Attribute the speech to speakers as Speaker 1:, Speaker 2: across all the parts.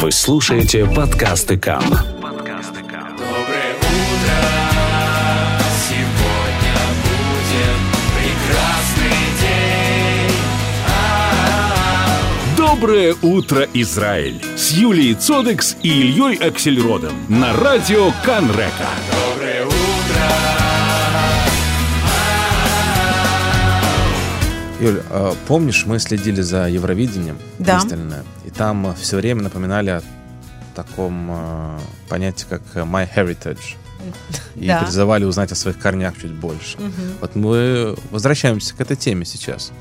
Speaker 1: Вы слушаете подкасты КАМ.
Speaker 2: Доброе утро, сегодня будет прекрасный день. А-а-а.
Speaker 3: Доброе утро, Израиль! С Юлией Цодекс и Ильей Аксельродом на радио Канрека.
Speaker 2: Доброе
Speaker 4: Юль, а помнишь, мы следили за Евровидением
Speaker 5: Да.
Speaker 4: пристально, и там все время напоминали о таком э, понятии, как My Heritage. И
Speaker 5: Да.
Speaker 4: призывали узнать о своих корнях чуть больше. Вот мы возвращаемся к этой теме сейчас.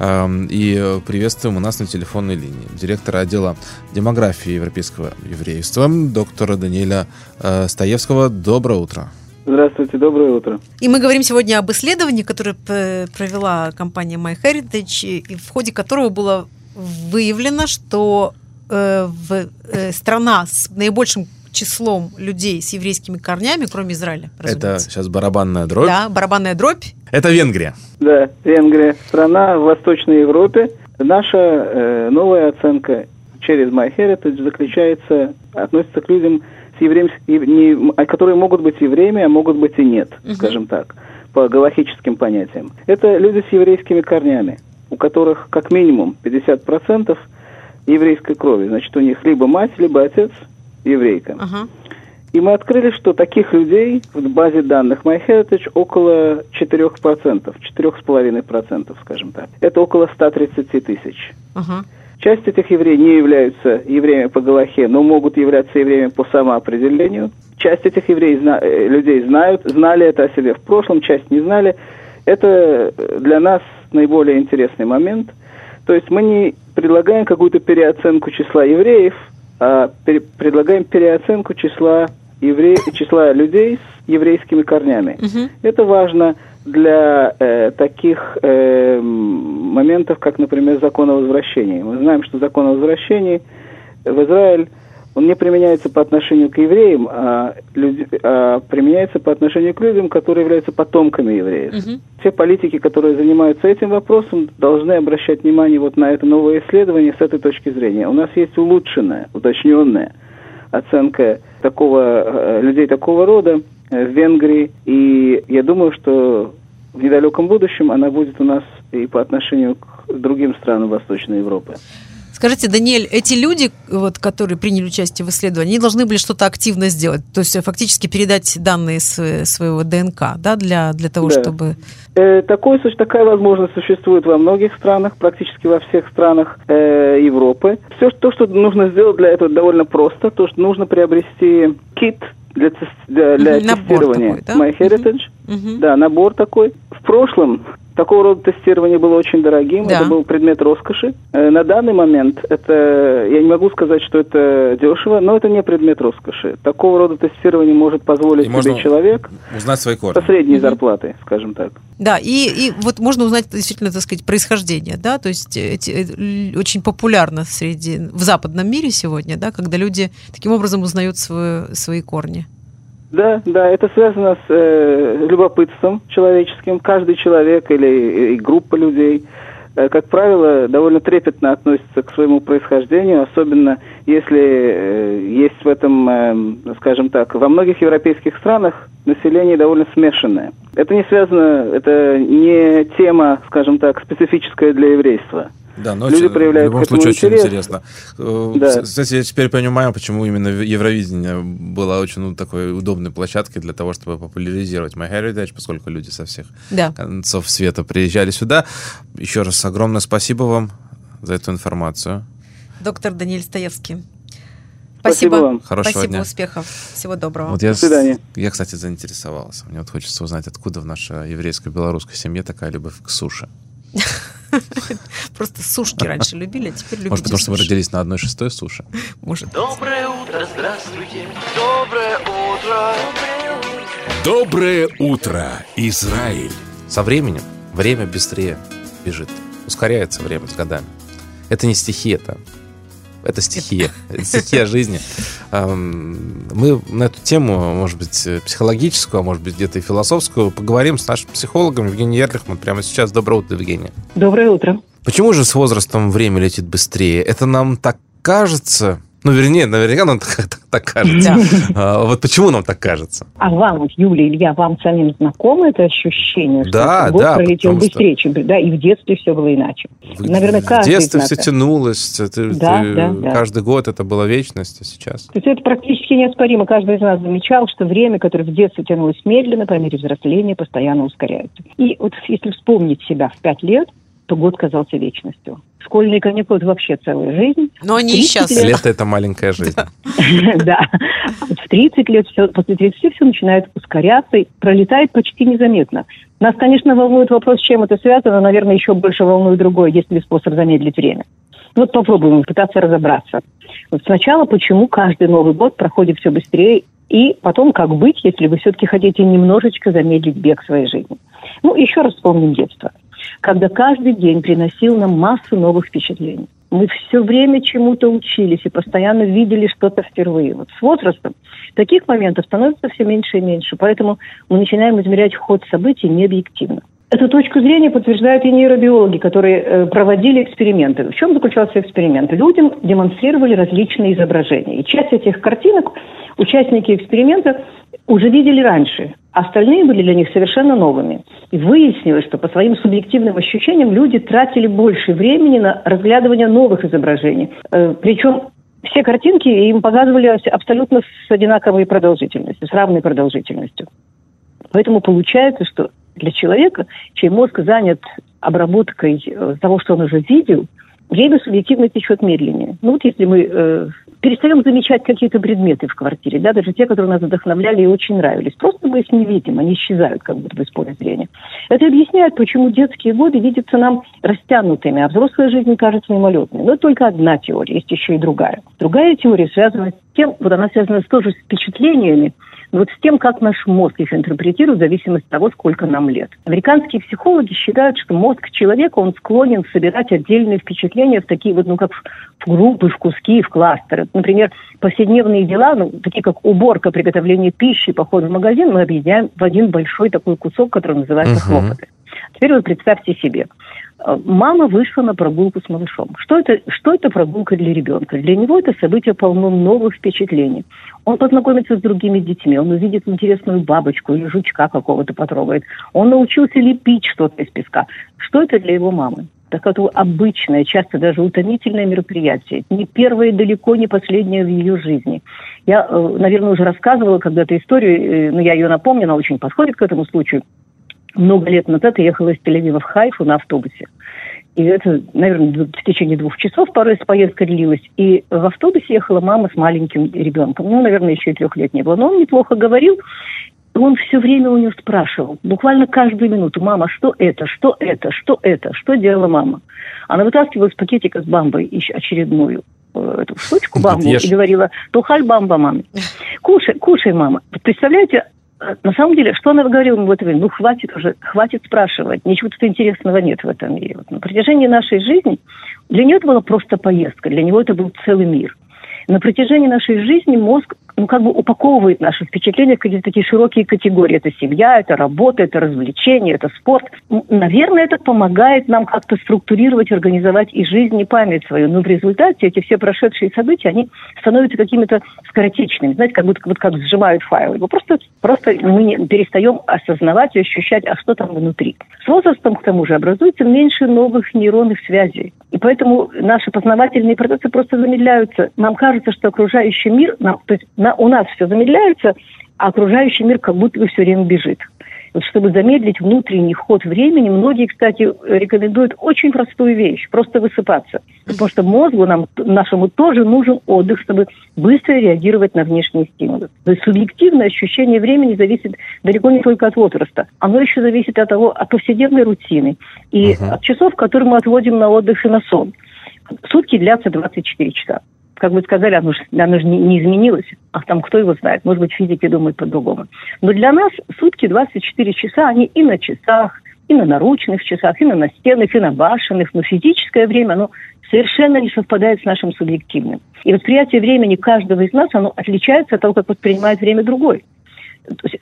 Speaker 4: И приветствуем у нас на телефонной линии директора отдела демографии европейского еврейства, доктора Даниэля э, Стаевского. Доброе утро.
Speaker 6: Здравствуйте, доброе утро.
Speaker 5: И мы говорим сегодня об исследовании, которое провела компания MyHeritage, и в ходе которого было выявлено, что э, в, э, страна с наибольшим числом людей с еврейскими корнями, кроме Израиля,
Speaker 4: Это
Speaker 5: разумеется.
Speaker 4: сейчас барабанная дробь.
Speaker 5: Да, барабанная дробь.
Speaker 4: Это Венгрия.
Speaker 6: Да, Венгрия, страна в Восточной Европе. Наша э, новая оценка через MyHeritage заключается, относится к людям, с евреем- ев- не- а которые могут быть евреями, а могут быть и нет,
Speaker 5: Мгм.
Speaker 6: скажем так, по галахическим понятиям. Это люди с еврейскими корнями, у которых как минимум 50% еврейской крови. Значит, у них либо мать, либо отец еврейка.
Speaker 5: Ага.
Speaker 6: И мы открыли, что таких людей в базе данных MyHeritage около 4%, 4,5%, скажем так. Это около 130 тысяч.
Speaker 5: Ага.
Speaker 6: Часть этих евреев не являются евреями по Галахе, но могут являться евреями по самоопределению. Часть этих евреев, э, людей знают, знали это о себе в прошлом, часть не знали. Это для нас наиболее интересный момент. То есть мы не предлагаем какую-то переоценку числа евреев, а пере- предлагаем переоценку числа, евре... числа людей с еврейскими корнями.
Speaker 5: Мгм.
Speaker 6: Это важно для э, таких э, моментов, как, например, закон о возвращении. Мы знаем, что закон о возвращении в Израиль, он не применяется по отношению к евреям, а, люди- а применяется по отношению к людям, которые являются потомками евреев.
Speaker 5: Мгм.
Speaker 6: Все политики, которые занимаются этим вопросом, должны обращать внимание вот на это новое исследование с этой точки зрения. У нас есть улучшенная, уточненная оценка такого, э, людей такого рода в Венгрии. И я думаю, что в недалеком будущем она будет у нас и по отношению к другим странам Восточной Европы.
Speaker 5: Скажите, Даниэль, эти люди, вот, которые приняли участие в исследовании, они должны были что-то активно сделать, то есть э, фактически передать данные с- своего ДНК, да, для, для того,
Speaker 6: Да.
Speaker 5: чтобы...
Speaker 6: Э, такой, такая возможность существует во многих странах, практически во всех странах э, Европы. Все то, что нужно сделать для этого, довольно просто. То, что нужно приобрести кит для, для,
Speaker 5: набор
Speaker 6: тестирования
Speaker 5: такой, да?
Speaker 6: MyHeritage.
Speaker 5: Мгм.
Speaker 6: Да, набор такой. В прошлом такого рода тестирование было очень дорогим,
Speaker 5: Да.
Speaker 6: это был предмет роскоши. Э, На данный момент это, я не могу сказать, что это дешево, но это не предмет роскоши. Такого рода тестирование может позволить
Speaker 4: И
Speaker 6: себе
Speaker 4: можно
Speaker 6: человек
Speaker 4: Узнать свои корни.
Speaker 6: со средней зарплатой, скажем так.
Speaker 5: Да, и, и вот можно узнать действительно, так сказать, происхождение, да, то есть эти, э, очень популярно среди, в западном мире сегодня, да, когда люди таким образом узнают свою, свои корни.
Speaker 6: Да, да, это связано с э, любопытством человеческим. Каждый человек или и группа людей, э, как правило, довольно трепетно относится к своему происхождению, особенно если э, есть в этом, э, скажем так, во многих европейских странах население довольно смешанное. Это не связано, это не тема, скажем так, специфическая для еврейства.
Speaker 4: Да, но
Speaker 6: Люди
Speaker 4: очень- в
Speaker 6: проявляют
Speaker 4: любом случае очень
Speaker 6: интерес.
Speaker 4: интересно. Э,
Speaker 6: Да.
Speaker 4: Кстати, я теперь понимаю, почему именно Евровидение было очень ну, такой удобной площадкой для того, чтобы популяризировать MyHeritage, поскольку люди со всех
Speaker 5: Да.
Speaker 4: концов света приезжали сюда. Еще раз огромное спасибо вам за эту информацию.
Speaker 5: Доктор Даниэль Стоевский.
Speaker 6: Спасибо вам.
Speaker 4: Хорошего
Speaker 5: Спасибо,
Speaker 4: дня.
Speaker 5: успехов. Всего доброго.
Speaker 4: Вот я,
Speaker 6: До свидания.
Speaker 4: я, кстати, заинтересовался. Мне вот хочется узнать, откуда в нашей еврейско-белорусской семье такая любовь к суше.
Speaker 5: Просто сушки раньше любили, а теперь любите
Speaker 4: Может, потому что мы
Speaker 5: суши.
Speaker 4: родились на одной шестой суше?
Speaker 5: Может.
Speaker 2: Доброе утро, здравствуйте. Доброе утро.
Speaker 3: Доброе утро, Израиль!
Speaker 4: Со временем время быстрее бежит. Ускоряется время с годами. Это не стихия, это, это стихия. Это стихия жизни. Эм, Мы на эту тему, может быть, психологическую, а может быть, где-то и философскую, поговорим с нашим психологом Евгением Ерлихман прямо сейчас. Доброе утро, Евгения.
Speaker 7: Доброе утро.
Speaker 4: Почему же с возрастом время летит быстрее? Это нам так кажется? Ну, вернее, наверняка нам так, так- так кажется. А, вот почему нам так кажется?
Speaker 7: А вам, Юлия, Илья, вам самим знакомо это ощущение, что
Speaker 4: Да,
Speaker 7: год
Speaker 4: да,
Speaker 7: пролетел
Speaker 4: потому что-
Speaker 7: быстрее, чем, да, и в детстве все было иначе.
Speaker 4: В-
Speaker 7: Наверное,
Speaker 4: в
Speaker 7: каждый
Speaker 4: детстве
Speaker 7: из нас
Speaker 4: все тянулось. ты-
Speaker 7: Да,
Speaker 4: ты-
Speaker 7: да, да.
Speaker 4: Каждый год это была вечность, а сейчас...
Speaker 7: То есть это практически неоспоримо. Каждый из нас замечал, что время, которое в детстве тянулось медленно, по мере взросления постоянно ускоряется. И вот если вспомнить себя в пять лет, то год казался вечностью. Школьные каникулы – это вообще целая жизнь.
Speaker 5: Но они и
Speaker 7: 30
Speaker 5: сейчас.
Speaker 7: лет.
Speaker 4: Лето — это маленькая жизнь.
Speaker 7: Да. В 30 лет, после 30 все начинает ускоряться и пролетает почти незаметно. Нас, конечно, волнует вопрос, с чем это связано, но, наверное, еще больше волнует другое, есть ли способ замедлить время. Вот попробуем пытаться разобраться. Вот сначала, почему каждый Новый год проходит все быстрее, и потом, как быть, если вы все-таки хотите немножечко замедлить бег своей жизни. Ну, еще раз вспомним детство, когда каждый день приносил нам массу новых впечатлений. Мы все время чему-то учились и постоянно видели что-то впервые. Вот с возрастом таких моментов становится все меньше и меньше, поэтому мы начинаем измерять ход событий необъективно. Эту точку зрения подтверждают и нейробиологи, которые э, проводили эксперименты. В чем заключался эксперимент? Людям демонстрировали различные изображения. И часть этих картинок участники эксперимента уже видели раньше, а остальные были для них совершенно новыми. И выяснилось, что по своим субъективным ощущениям люди тратили больше времени на разглядывание новых изображений. Э, Причем все картинки им показывали абсолютно с одинаковой продолжительностью, с равной продолжительностью. Поэтому получается, что для человека, чей мозг занят обработкой э, того, что он уже видел, время субъективно течет медленнее. Ну вот если мы э, перестаем замечать какие-то предметы в квартире, да, даже те, которые нас вдохновляли и очень нравились, просто мы их не видим, они исчезают как будто бы из поля зрения. Это объясняет, почему детские годы видятся нам растянутыми, а взрослая жизнь кажется мимолетной. Но только одна теория, есть еще и другая. Другая теория связана с тем, вот она связана тоже с впечатлениями, но вот с тем, как наш мозг их интерпретирует в зависимости от того, сколько нам лет. Американские психологи считают, что мозг человека, он склонен собирать отдельные впечатления в такие вот, ну, как в, группы, в куски, в кластеры. Например, повседневные дела, ну, такие как уборка, приготовление пищи, поход в магазин, мы объединяем в один большой такой кусок, который называется
Speaker 4: Мгм.
Speaker 7: хлопоты. Теперь вот представьте себе. Мама вышла на прогулку с малышом. Что это, что это прогулка для ребенка? Для него это событие полно новых впечатлений. Он познакомится с другими детьми, он увидит интересную бабочку или жучка какого-то потрогает. Он научился лепить что-то из песка. Что это для его мамы? Так это обычное, часто даже утомительное мероприятие. Не первое далеко не последнее в ее жизни. Я, э, наверное, уже рассказывала когда-то историю, э, но я ее напомню, она очень подходит к этому случаю много лет назад я ехала из Тель-Авива в Хайфу на автобусе. И это, наверное, в течение двух часов порой поездка длилась. И в автобусе ехала мама с маленьким ребенком. Ну, наверное, еще и трех лет не было. Но он неплохо говорил. Он все время у нее спрашивал, буквально каждую минуту, мама, что это, что это, что это, что делала мама? Она вытаскивала из пакетика с бамбой еще очередную э, эту штучку бамбу и говорила, тухаль бамба, маме. Кушай, кушай, мама. Представляете, на самом деле, что она говорила ему в это время? Ну, хватит уже, хватит спрашивать. Ничего тут интересного нет в этом мире. Вот на протяжении нашей жизни для нее это была просто поездка, для него это был целый мир. На протяжении нашей жизни мозг ну, как бы упаковывает наши впечатления в какие-то такие широкие категории. Это семья, это работа, это развлечение, это спорт. Наверное, это помогает нам как-то структурировать, организовать и жизнь, и память свою. Но в результате эти все прошедшие события, они становятся какими-то скоротечными. Знаете, как будто вот как сжимают файлы. Его просто, просто мы не- перестаем осознавать и ощущать, а что там внутри. С возрастом, к тому же, образуется меньше новых нейронных связей. И поэтому наши познавательные процессы просто замедляются. Нам кажется, что окружающий мир, то есть на- у нас все замедляется, а окружающий мир как будто бы все время бежит. Вот чтобы замедлить внутренний ход времени, многие, кстати, рекомендуют очень простую вещь – просто высыпаться. Потому что мозгу нам, нашему тоже нужен отдых, чтобы быстро реагировать на внешние стимулы. То есть субъективное ощущение времени зависит далеко не только от возраста. Оно еще зависит от того, от повседневной рутины и
Speaker 4: Мгм.
Speaker 7: от часов, которые мы отводим на отдых и на сон. Сутки длятся 24 часа. Как вы сказали, оно же, оно же не, не изменилось. А там кто его знает? Может быть, физики думают по-другому. Но для нас сутки 24 часа, они и на часах, и на наручных часах, и на настенных, и на башенных. Но физическое время, оно совершенно не совпадает с нашим субъективным. И восприятие времени каждого из нас, оно отличается от того, как воспринимает время другой.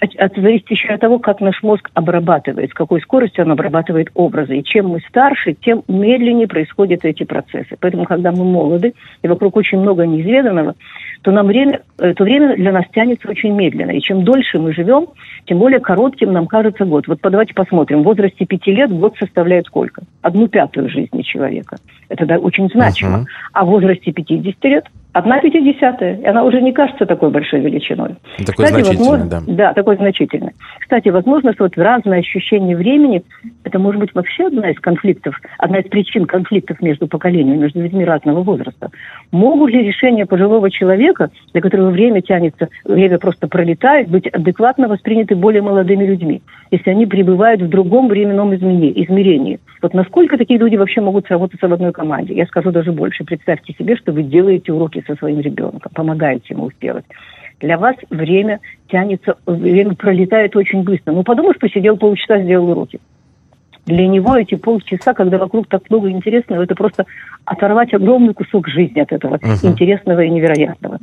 Speaker 7: Есть от, зависит еще от того, как наш мозг обрабатывает, с какой скоростью он обрабатывает образы. И чем мы старше, тем медленнее происходят эти процессы. Поэтому, когда мы молоды, и вокруг очень много неизведанного, то нам время, то время для нас тянется очень медленно. И чем дольше мы живем, тем более коротким нам кажется год. Вот давайте посмотрим. В возрасте пяти лет год составляет сколько? Одну пятую жизни человека. Это да, очень значимо. Uh-huh. А в возрасте 50 лет Одна пятидесятая, и она уже не кажется такой большой величиной.
Speaker 4: Такой Кстати, значительный, возможно,
Speaker 7: да. Да, такой значительный. Кстати, возможно, что вот разное ощущение времени, это может быть вообще одна из конфликтов, одна из причин конфликтов между поколениями, между людьми разного возраста. Могут ли решения пожилого человека, для которого время тянется, время просто пролетает, быть адекватно восприняты более молодыми людьми, если они пребывают в другом временном измерении? Вот насколько такие люди вообще могут сработаться в одной команде? Я скажу даже больше. Представьте себе, что вы делаете уроки со своим ребенком, помогаете ему сделать. Для вас время тянется, время пролетает очень быстро. Ну, подумаешь, посидел полчаса, сделал уроки. Для него эти полчаса, когда вокруг так много интересного, это просто оторвать огромный кусок жизни от этого угу. интересного и невероятного.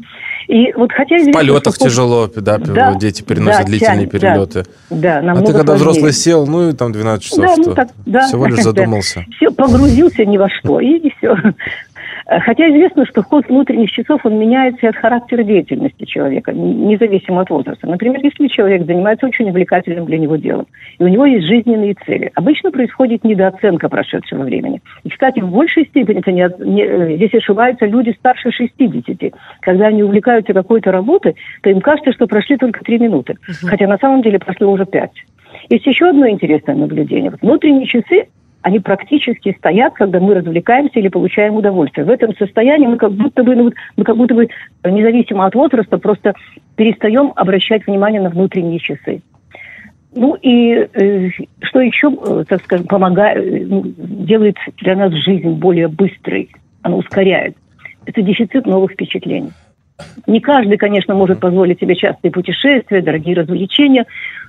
Speaker 7: И вот хотя
Speaker 4: в полетах что... тяжело, да, да, дети переносят да, длительные тянет, перелеты.
Speaker 7: Да, да,
Speaker 4: а ты когда сложнее. взрослый сел, ну и там 12 часов, да, ну? Ну, так, да, всего лишь задумался.
Speaker 7: Да. Все, погрузился ни во что, и все. Э, хотя известно, что ход внутренних часов, он меняется от характера деятельности человека, независимо от возраста. Например, если человек занимается очень увлекательным для него делом, и у него есть жизненные цели, обычно происходит недооценка прошедшего времени. И, кстати, в большей степени это не, не, э, здесь ошибаются люди старше 60. Когда они увлекаются какой-то работой, то им кажется, что прошли только 3 минуты, хотя на самом деле прошло уже 5. Есть еще одно интересное наблюдение. Вот внутренние часы они практически стоят, когда мы развлекаемся или получаем удовольствие. В этом состоянии мы как будто бы, ну, мы как будто бы, независимо от возраста, просто перестаем обращать внимание на внутренние часы. Ну и э, что еще, э, так скажем, помогает, э, ну, делает для нас жизнь более быстрой, оно ускоряет. Это дефицит новых впечатлений. Не каждый, конечно, может позволить себе частые путешествия, дорогие развлечения,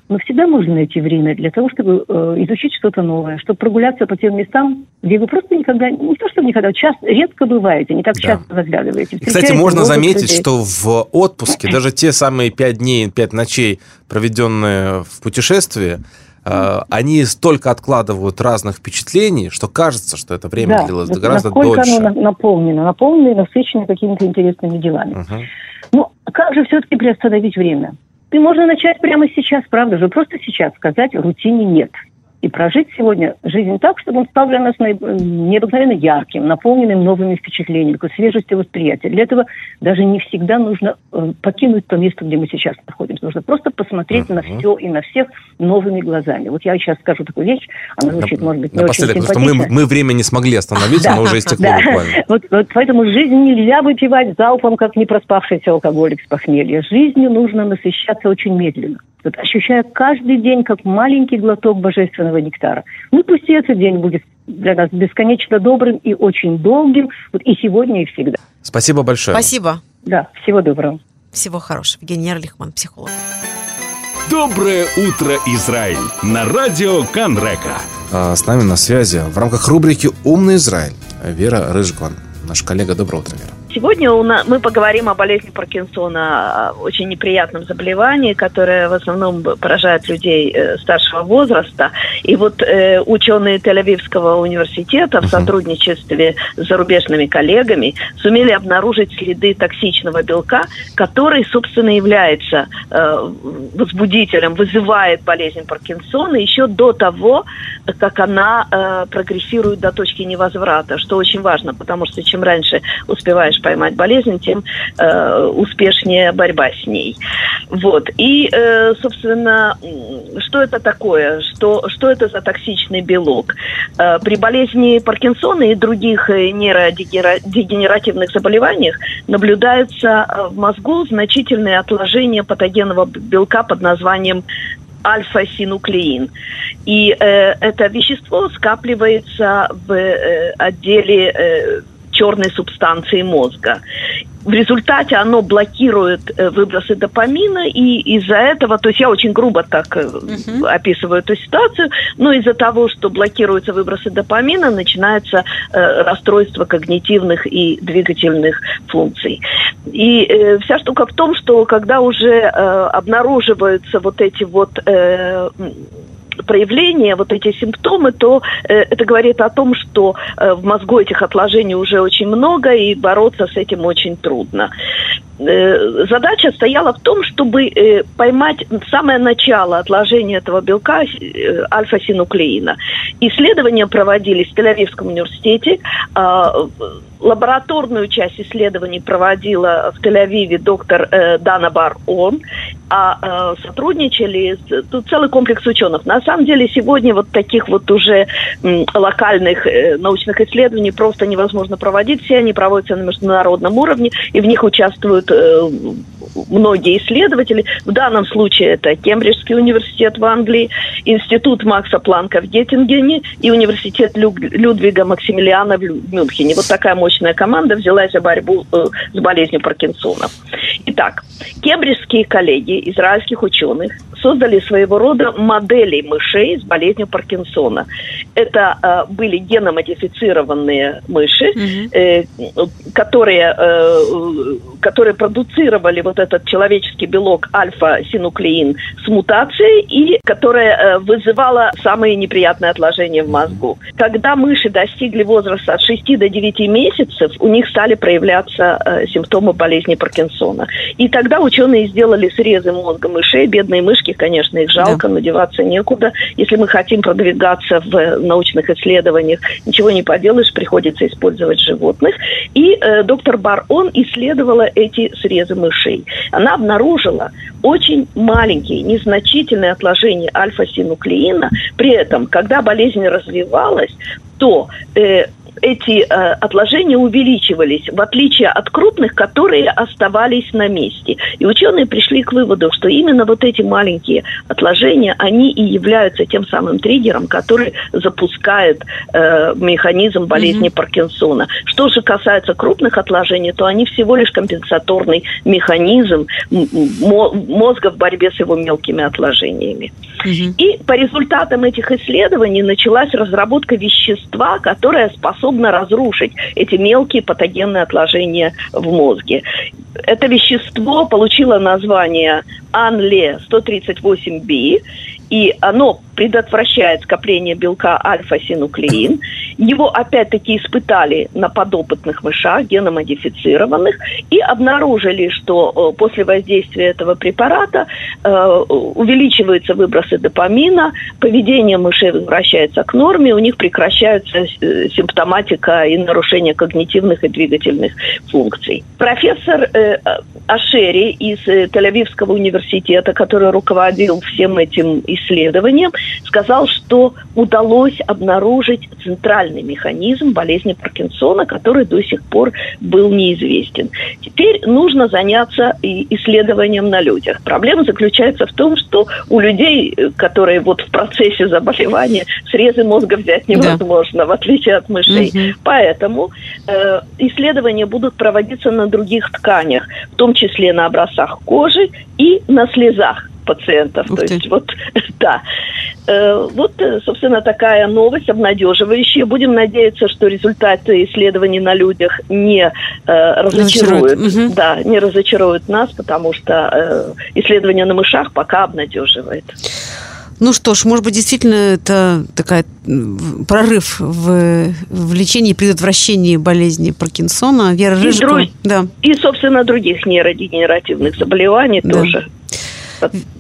Speaker 7: но всегда можно найти время для того, чтобы э, изучить что-то новое, чтобы прогуляться по тем местам, где вы просто никогда, не то чтобы никогда, часто, редко бываете, не так да. часто заглядываете.
Speaker 4: Кстати, можно заметить, людей. что в отпуске даже те самые пять дней, пять ночей, проведенные в путешествии, э, они столько откладывают разных впечатлений, что кажется, что это время да, длилось вот гораздо
Speaker 7: насколько
Speaker 4: дольше.
Speaker 7: оно наполнено, наполнено и насыщено какими-то интересными делами. Угу. Ну, как же все-таки приостановить время? Ты можно начать прямо сейчас, правда же, просто сейчас сказать рутине нет и прожить сегодня жизнь так, чтобы он стал для нас необыкновенно ярким, наполненным новыми впечатлениями, такой свежестью восприятия. Для этого даже не всегда нужно э, покинуть то место, где мы сейчас находимся. Нужно просто посмотреть uh-huh. на все и на всех новыми глазами. Вот я сейчас скажу такую вещь, она звучит, может быть, не очень
Speaker 4: симпатично. Просто мы, мы время не смогли остановить, оно уже истекло да. буквально.
Speaker 7: Вот, вот поэтому жизнь нельзя выпивать залпом, как не проспавшийся алкоголик с похмелья. Жизнью нужно насыщаться очень медленно вот, ощущая каждый день как маленький глоток божественного нектара. Ну, пусть и этот день будет для нас бесконечно добрым и очень долгим, вот и сегодня, и всегда.
Speaker 4: Спасибо большое.
Speaker 5: Спасибо.
Speaker 7: Да, всего доброго.
Speaker 5: Всего хорошего. Евгений Эрлихман, психолог.
Speaker 3: Доброе утро, Израиль! На радио Канрека.
Speaker 4: А, с нами на связи в рамках рубрики «Умный Израиль» Вера Рыжикван, наш коллега. Доброе утро, Вера.
Speaker 8: Сегодня мы поговорим о болезни Паркинсона, очень неприятном заболевании, которое в основном поражает людей э, старшего возраста. И вот э, ученые Тель-Авивского университета в сотрудничестве с зарубежными коллегами сумели обнаружить следы токсичного белка, который, собственно, является э, возбудителем, вызывает болезнь Паркинсона еще до того, как она прогрессирует до точки невозврата, что очень важно, потому что чем раньше успеваешь поймать болезнь, тем э, успешнее борьба с ней. Вот. И, э, собственно, что это такое? Что, что это за токсичный белок? Э, при болезни Паркинсона и других э, нейродегенеративных заболеваниях наблюдается э, в мозгу значительное отложение патогенного белка под названием альфа-синуклеин. И э, это вещество скапливается в э, отделе э, черной субстанции мозга. в результате оно блокирует э, выбросы допамина, и из-за этого, то есть я очень грубо так э, описываю эту ситуацию, но из-за того, что блокируются выбросы допамина, начинается э, расстройство когнитивных и двигательных функций. И э, вся штука в том, что когда уже э, обнаруживаются вот эти вот э, проявления, вот эти симптомы, то э, это говорит о том, что э, в мозгу этих отложений уже очень много, и бороться с этим очень трудно. Э, задача стояла в том, чтобы э, поймать самое начало отложения этого белка э, альфа-синуклеина. Исследования проводились в Тель-Авивском университете. А, лабораторную часть исследований проводила в Тель-Авиве доктор э, Дана Бар-Он, а э, сотрудничали тут целый комплекс ученых. На самом деле сегодня вот таких вот уже м, локальных э, научных исследований просто невозможно проводить. Все они проводятся на международном уровне, и в них участвуют э, многие исследователи. В данном случае это Кембриджский университет в Англии, Институт Макса Планка в Геттингене и Университет Лю- Людвига Максимилиана в Мюнхене. Вот такая мощная команда взялась за борьбу э, с болезнью Паркинсона. Итак, кембриджские коллеги израильских ученых создали своего рода модели мышей с болезнью Паркинсона. Это э, были геномодифицированные мыши, э, которые, э, которые продуцировали вот этот человеческий белок альфа-синуклеин с мутацией и которая э, вызывала самые неприятные отложения в мозгу. Когда мыши достигли возраста от 6 до 9 месяцев, у них стали проявляться э, симптомы болезни Паркинсона. И тогда ученые сделали срезы мозга мышей. Бедные мышки, конечно, их жалко, но деваться некуда. Если мы хотим продвигаться в э, научных исследованиях, ничего не поделаешь, приходится использовать животных. И э, доктор Бар-Он исследовала эти срезы мышей. Она обнаружила очень маленькие, незначительные отложения альфа-синуклеина. При этом, когда болезнь развивалась, то э, эти э, отложения увеличивались, в отличие от крупных, которые оставались на месте. И ученые пришли к выводу, что именно вот эти маленькие отложения, они и являются тем самым триггером, который запускает э, механизм болезни Паркинсона. Что же касается крупных отложений, то они всего лишь компенсаторный механизм мозга в борьбе с его мелкими отложениями. И по результатам этих исследований началась разработка вещества, которое способно разрушить эти мелкие патогенные отложения в мозге. Это вещество получило название АНЛЕ 138B, и оно предотвращает скопление белка альфа-синуклеин. Его опять-таки испытали на подопытных мышах, геномодифицированных, и обнаружили, что э, после воздействия этого препарата э, увеличиваются выбросы допамина, поведение мышей возвращается к норме, у них прекращаются э, симптоматика и нарушение когнитивных и двигательных функций. Профессор Ашери из Тель-Авивского университета, который руководил всем этим исследованием, сказал, что удалось обнаружить центральный механизм болезни Паркинсона, который до сих пор был неизвестен. Теперь нужно заняться исследованием на людях. Проблема заключается в том, что у людей, которые вот в процессе заболевания, срезы мозга взять невозможно, в отличие от мышей.
Speaker 5: Мгм.
Speaker 8: Поэтому э, исследования будут проводиться на других тканях, в том числе на образцах кожи и на слезах пациентов.
Speaker 5: Ух
Speaker 8: То
Speaker 5: ты.
Speaker 8: есть вот, да. Э, Вот, э, собственно, такая новость обнадеживающая. Будем надеяться, что результаты исследований на людях не э, разочаруют.
Speaker 5: Мгм.
Speaker 8: Да, не разочаруют нас, потому что исследование на мышах пока обнадеживает.
Speaker 5: Ну что ж, может быть, действительно это такая прорыв в, в лечении и предотвращении болезни Паркинсона. Вера
Speaker 8: И
Speaker 5: Рыжикова.
Speaker 8: друг-
Speaker 5: Да.
Speaker 8: И, собственно, других нейродегенеративных заболеваний
Speaker 5: Да.
Speaker 8: тоже.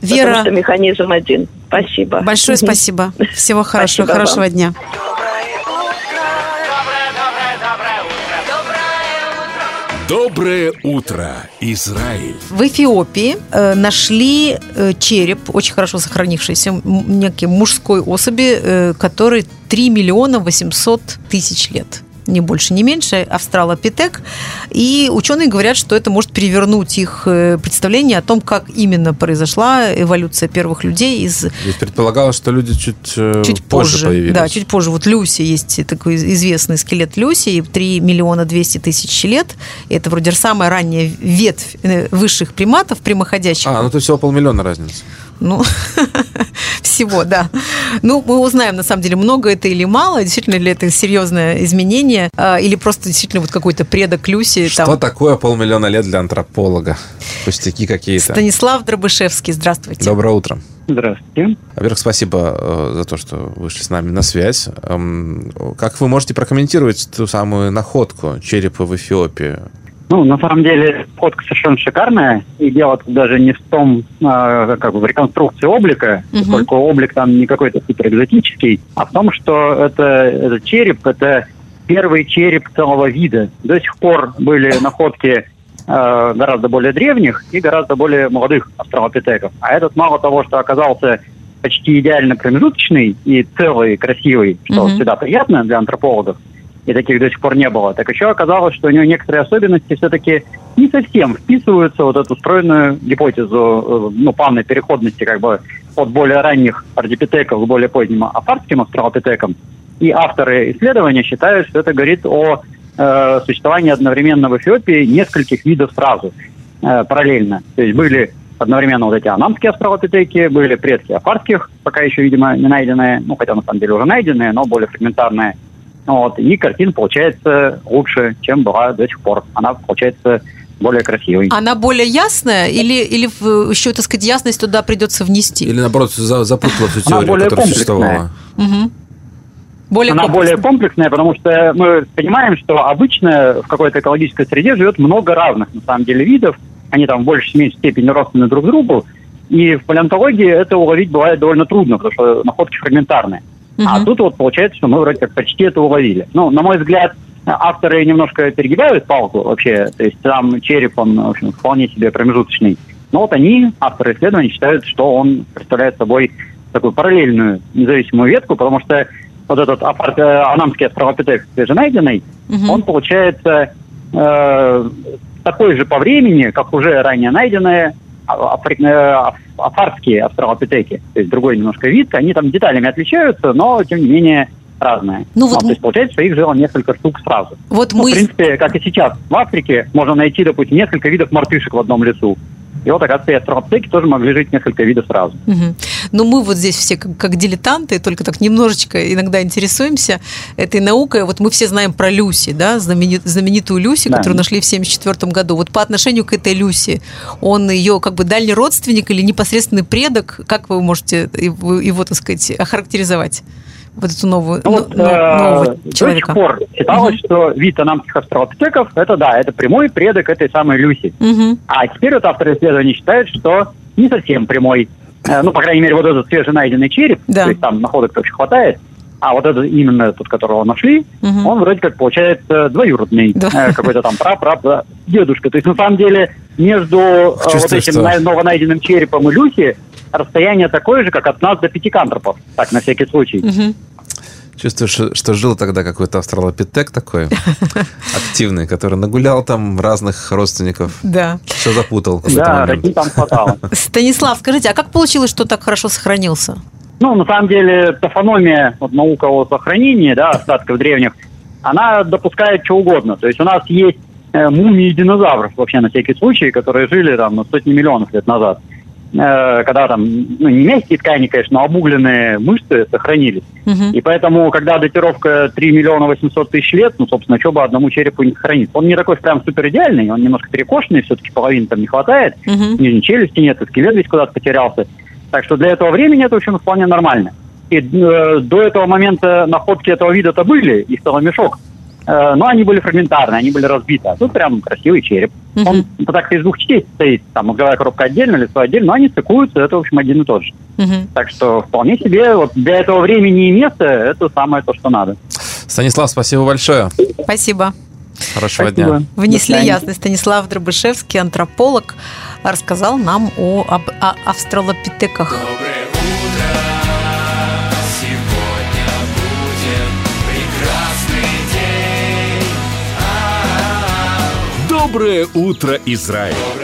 Speaker 5: Вера-
Speaker 8: Потому что механизм один. Спасибо.
Speaker 5: Большое спасибо. Всего хорошего,
Speaker 8: Спасибо
Speaker 5: хорошего
Speaker 8: вам.
Speaker 5: дня.
Speaker 3: Доброе утро, Израиль.
Speaker 5: В Эфиопии э, нашли э, череп, очень хорошо сохранившийся, некий мужской особи, э, который 3 миллиона 800 тысяч лет. Ни больше, ни меньше, австралопитек. И ученые говорят, что это может перевернуть их э, представление о том, как именно произошла эволюция первых людей из
Speaker 4: Здесь предполагалось, что люди чуть, э,
Speaker 5: чуть
Speaker 4: позже,
Speaker 5: позже.
Speaker 4: появились.
Speaker 5: Да, чуть позже. Вот Люси есть такой известный скелет Люси, 3 миллиона 200 тысяч лет. Это вроде самая ранняя ветвь э, высших приматов, прямоходящих.
Speaker 4: А, ну то всего полмиллиона разница.
Speaker 5: Ну, всего, да. Ну, мы узнаем, на самом деле, много это или мало, действительно ли это серьезное изменение, а, или просто действительно вот какой-то предок Люси.
Speaker 4: Что
Speaker 5: там.
Speaker 4: такое полмиллиона лет для антрополога? Пустяки какие-то.
Speaker 5: Станислав Дробышевский, здравствуйте.
Speaker 4: Доброе утро.
Speaker 9: Здравствуйте.
Speaker 4: Во-первых, спасибо э, за то, что вышли с нами на связь. Эм, Как вы можете прокомментировать ту самую находку черепа в Эфиопии?
Speaker 9: Ну, на самом деле, фотка совершенно шикарная. И дело тут даже не в том, а, как бы в реконструкции облика,
Speaker 5: Мгм.
Speaker 9: поскольку облик там не какой-то суперэкзотический, а в том, что это, этот череп, это первый череп целого вида. До сих пор были находки э, гораздо более древних и гораздо более молодых австралопитеков. А этот мало того, что оказался почти идеально промежуточный и целый, красивый, что
Speaker 5: Мгм.
Speaker 9: всегда приятно для антропологов, и таких до сих пор не было, так еще оказалось, что у него некоторые особенности все-таки не совсем вписываются вот эту стройную гипотезу э, ну, плавной переходности как бы от более ранних ардипитеков к более поздним афарским австралопитекам. И авторы исследования считают, что это говорит о э, существовании одновременно в Эфиопии нескольких видов сразу, э, параллельно. То есть были одновременно вот эти анамские австралопитеки, были предки афарских, пока еще, видимо, не найденные, ну, хотя на самом деле уже найденные, но более фрагментарные. Вот, и картина получается лучше, чем была до сих пор. Она получается более красивой.
Speaker 5: Она более ясная или, или еще, так сказать, ясность туда придется внести?
Speaker 4: Или, наоборот, за- запутала всю
Speaker 9: Она
Speaker 4: теорию,
Speaker 9: более
Speaker 4: которая
Speaker 9: комплексная.
Speaker 4: существовала?
Speaker 5: Мгм. Более
Speaker 9: Она
Speaker 5: комплексная.
Speaker 9: более комплексная, потому что мы понимаем, что обычно в какой-то экологической среде живет много разных, на самом деле, видов. Они там в большей или меньшей степени родственны друг другу. И в палеонтологии это уловить бывает довольно трудно, потому что находки фрагментарные. А тут вот получается, что мы вроде как почти это уловили. Ну, на мой взгляд, авторы немножко перегибают палку вообще. То есть там череп, он, в общем, вполне себе промежуточный. Но вот они, авторы исследований, считают, что он представляет собой такую параллельную независимую ветку, потому что вот этот апар- э, анамский австралопитек свеженайденный,
Speaker 5: Мгм.
Speaker 9: он получается э, такой же по времени, как уже ранее аф- афарские австралопитеки. То есть другой немножко вид. Они там деталями отличаются, но тем не менее разные.
Speaker 5: Ну вот
Speaker 9: то
Speaker 5: м-
Speaker 9: есть получается, что их жило несколько штук сразу.
Speaker 5: Вот
Speaker 9: Ну,
Speaker 5: мы...
Speaker 9: в принципе, как и сейчас. В Африке можно найти, допустим, несколько видов мартышек в одном лесу. И вот, оказывается, и австралопитеки тоже могли жить несколько видов сразу.
Speaker 5: Мгм. Ну, мы вот здесь все как, как дилетанты, только так немножечко иногда интересуемся этой наукой. Вот мы все знаем про Люси, да, знамени- знаменитую Люси,
Speaker 9: Да.
Speaker 5: которую нашли в 1974 году. Вот по отношению к этой Люси, он ее как бы дальний родственник или непосредственный предок? Как вы можете его, его, так сказать, охарактеризовать? Вот эту новую,
Speaker 9: Ну, вот, э,
Speaker 5: нового
Speaker 9: До сих
Speaker 5: человека.
Speaker 9: пор считалось,
Speaker 5: Мгм.
Speaker 9: что вид анамских австралопитеков, это да, это прямой предок этой самой Люси.
Speaker 5: Мгм.
Speaker 9: А теперь вот авторы исследований считают, что не совсем прямой. Э, Ну, по крайней мере, вот этот свеженайденный череп,
Speaker 5: Да.
Speaker 9: то есть там находок вообще хватает, а вот этот именно тот, которого нашли,
Speaker 5: Мгм.
Speaker 9: он вроде как получается двоюродный,
Speaker 5: Да.
Speaker 9: э, какой-то там пра дедушка. То есть на самом деле между э, вот этим
Speaker 4: что-
Speaker 9: най- новонайденным черепом и Люси расстояние такое же, как от нас до пятикантропов. Так, на всякий случай.
Speaker 5: Мгм.
Speaker 4: Чувствую, что, что жил тогда какой-то австралопитек такой активный, который нагулял там разных родственников,
Speaker 5: Да.
Speaker 4: все запутал
Speaker 9: Да, родни там хватало.
Speaker 5: Станислав, скажите, а как получилось, что так хорошо сохранился?
Speaker 9: Ну, на самом деле, тофономия, вот наука о сохранении, да, остатков древних, она допускает что угодно. То есть у нас есть э, мумии динозавров, вообще на всякий случай, которые жили там на сотни миллионов лет назад. Э, когда там, ну, не мягкие ткани, конечно, но обугленные мышцы сохранились.
Speaker 5: Мгм.
Speaker 9: И поэтому, когда датировка 3 миллиона 800 тысяч лет, ну, собственно, что бы одному черепу не сохранить. Он не такой прям супер идеальный, он немножко перекошенный, все-таки половины там не хватает
Speaker 5: Мгм.
Speaker 9: нижней челюсти нет, и скелет весь куда-то потерялся. Так что для этого времени это, в общем, вполне нормально. И э, до этого момента находки этого вида-то были, их целый мешок. Э, но они были фрагментарные, они были разбиты. А тут прям красивый череп.
Speaker 5: Мгм.
Speaker 9: Он так из двух частей состоит. Там мозговая коробка отдельно, лицо отдельно, но они стыкуются, это, в общем, один и тот же.
Speaker 5: Мгм.
Speaker 9: Так что вполне себе вот для этого времени и места это самое то, что надо.
Speaker 4: Станислав, спасибо большое.
Speaker 5: Спасибо.
Speaker 4: Хорошего
Speaker 9: Спасибо.
Speaker 4: дня.
Speaker 5: Внесли ясность. Станислав Дробышевский, антрополог, рассказал нам о, об о австралопитеках.
Speaker 2: Доброе Доброе утро, Израиль!